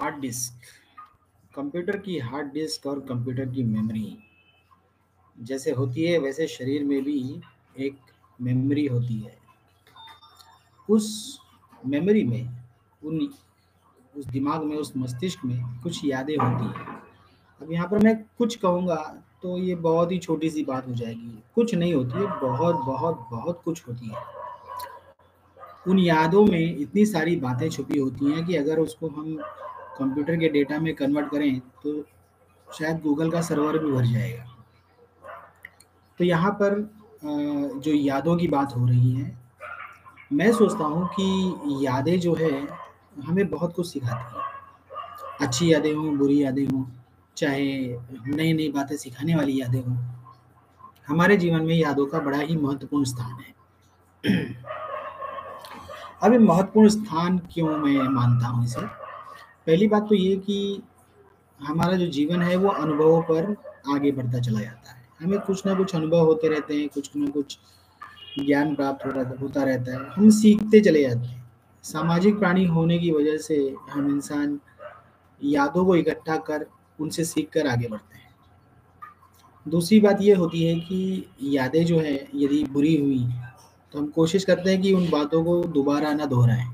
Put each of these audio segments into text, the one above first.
Hard disk computer की hard disk और computer की मेमोरी जैसे होती है, वैसे शरीर में भी एक मेमोरी होती है। उस मेमोरी में, उन, उस दिमाग में, उस मस्तिष्क में कुछ यादें होती हैं। अब यहाँ पर मैं कुछ कहूँगा तो ये बहुत ही छोटी सी बात हो जाएगी। कुछ नहीं होती है, बहुत बहुत बहुत कुछ होती है। उन यादों में इतनी सारी बातें छुपी होती हैं कि अगर उसको हम कंप्यूटर के डेटा में कन्वर्ट करें तो शायद गूगल का सर्वर भी भर जाएगा। तो यहाँ पर जो यादों की बात हो रही है, मैं सोचता हूँ कि यादें जो है, हमें बहुत कुछ सिखाती हैं। अच्छी यादें हों, बुरी यादें हों, चाहे नई नई बातें सिखाने वाली यादें हों, हमारे जीवन में यादों का बड़ा ही महत्वपूर्ण स्थान है। अब महत्वपूर्ण स्थान क्यों मैं मानता हूँ इसे? पहली बात तो ये कि हमारा जो जीवन है वो अनुभवों पर आगे बढ़ता चला जाता है। हमें कुछ ना कुछ अनुभव होते रहते हैं, कुछ ना कुछ ज्ञान प्राप्त होता रहता है। हम सीखते चले जाते हैं। सामाजिक प्राणी होने की वजह से हम इंसान यादों को इकट्ठा कर उनसे सीख कर आगे बढ़ते हैं। दूसरी बात ये होती है कि यादें जो है, यदि बुरी हुई तो हम कोशिश करते हैं कि उन बातों को दोबारा ना दोहराएँ।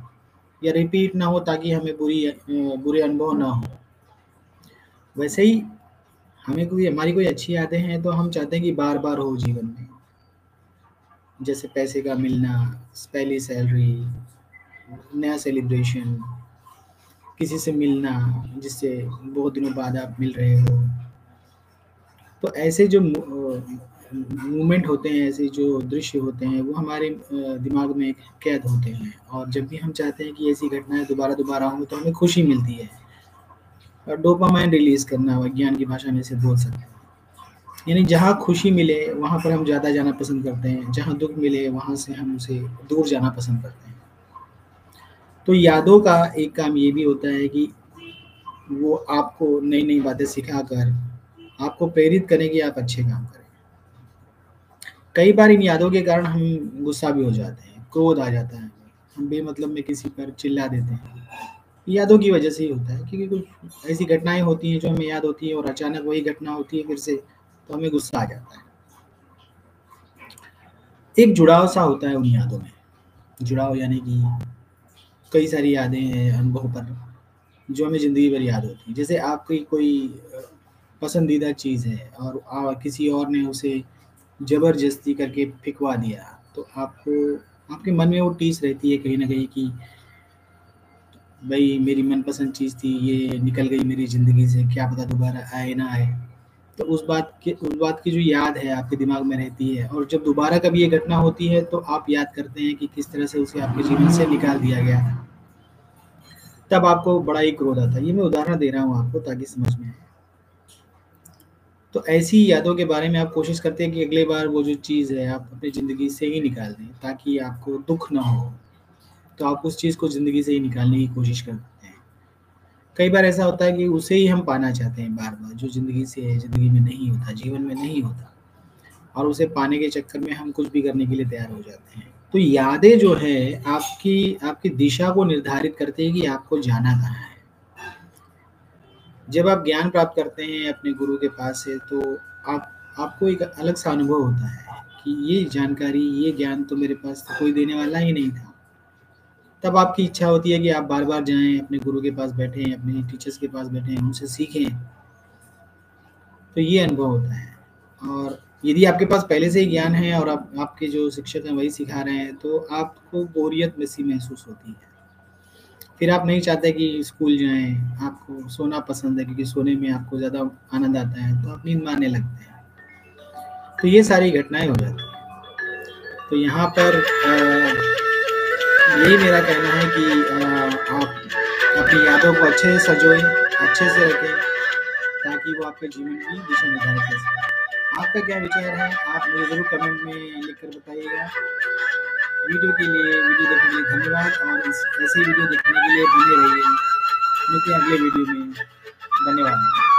या रिपीट ना हो ताकि हमें बुरी बुरे अनुभव ना हो। वैसे ही हमें कोई, हमारी कोई अच्छी यादें हैं तो हम चाहते हैं कि बार बार हो जीवन में। जैसे पैसे का मिलना, पहली सैलरी नया सेलिब्रेशन किसी से मिलना, जिससे बहुत दिनों बाद आप मिल रहे हो। तो ऐसे जो मूवमेंट होते हैं, ऐसे जो दृश्य होते हैं, वो हमारे दिमाग में कैद होते हैं। और जब भी हम चाहते हैं कि ऐसी घटनाएँ दोबारा दोबारा हों तो हमें खुशी मिलती है। और डोपामाइन रिलीज़ करना, विज्ञान की भाषा में से बोल सकते हैं। यानी जहाँ खुशी मिले, वहाँ पर हम ज़्यादा जाना पसंद करते हैं। जहाँ दुख मिले, वहाँ से हम उसे दूर जाना पसंद करते हैं। तो यादों का एक काम ये भी होता है कि वो आपको नई नई बातें सिखा कर आपको प्रेरित करें कि आप अच्छे काम करें। कई बार इन यादों के कारण हम गुस्सा भी हो जाते हैं, क्रोध आ जाता है, हम बेमतलब में किसी पर चिल्ला देते हैं। यादों की वजह से ही होता है, क्योंकि कुछ ऐसी घटनाएँ होती हैं जो हमें याद होती है और अचानक वही घटना होती है, फिर से तो हमें गुस्सा आ जाता है। एक जुड़ाव सा होता है उन यादों में। जुड़ाव यानी कि कई सारी यादें हैं अनुभव पर, जो हमें ज़िंदगी भर याद होती हैं। जैसे आपकी कोई पसंदीदा चीज़ है और किसी और ने उसे ज़बरदस्ती करके फिकवा दिया। तो आपको, आपके मन में वो टीस रहती है कहीं ना कहीं कि भाई मेरी मनपसंद चीज़ थी, ये निकल गई मेरी ज़िंदगी से, क्या पता दोबारा आए ना आए। तो उस बात के, उस बात की जो याद है आपके दिमाग में रहती है, और जब दोबारा कभी ये घटना होती है तो आप याद करते हैं कि किस तरह से उसे आपके जीवन से निकाल दिया गया था। तब आपको बड़ा ही क्रोध आता है। ये मैं उदाहरण दे रहा हूँ आपको ताकि समझ में आए। तो ऐसी यादों के बारे में आप कोशिश करते हैं कि अगले बार वो जो चीज़ है, आप अपनी ज़िंदगी से ही निकाल दें, ताकि आपको दुख ना हो। तो आप उस चीज़ को ज़िंदगी से ही निकालने की कोशिश करते हैं। कई बार ऐसा होता है कि उसे ही हम पाना चाहते हैं बार बार जो ज़िंदगी से है, ज़िंदगी में नहीं होता, जीवन में नहीं होता। और उसे पाने के चक्कर में हम कुछ भी करने के लिए तैयार हो जाते हैं। तो यादें जो है, आपकी आपकी दिशा को निर्धारित करते हैं कि आपको जाना कहाँ है। जब आप ज्ञान प्राप्त करते हैं अपने गुरु के पास से तो आप, आपको एक अलग सा अनुभव होता है कि ये जानकारी, ये ज्ञान तो मेरे पास तो कोई देने वाला ही नहीं था। तब आपकी इच्छा होती है कि आप बार बार जाएँ, अपने गुरु के पास बैठें, अपने टीचर्स के पास बैठें, उनसे सीखें। तो ये अनुभव होता है। और यदि आपके पास पहले से ही ज्ञान है और आप, आपके जो शिक्षक हैं वही सिखा रहे हैं तो आपको बोरियत में सी महसूस होती है। फिर आप नहीं चाहते कि स्कूल जाएँ आपको सोना पसंद है क्योंकि सोने में आपको ज़्यादा आनंद आता है तो आप नींद मारने लगते हैं। तो ये सारी घटनाएँ हो जाती हैं। तो यहाँ पर यही मेरा कहना है कि आ, आप अपनी यादों को अच्छे से सजोएँ अच्छे से रखें ताकि वो आपके जीवन की दिशा निर्धारित कर सकें। आपका क्या विचार है? आप मुझे ज़रूर कमेंट में लिख कर बताइएगा। वीडियो के लिए, वीडियो देखने के लिए धन्यवाद। और ऐसे वीडियो देखने के लिए बने रहिए। मिलते हैं अगले वीडियो में। धन्यवाद।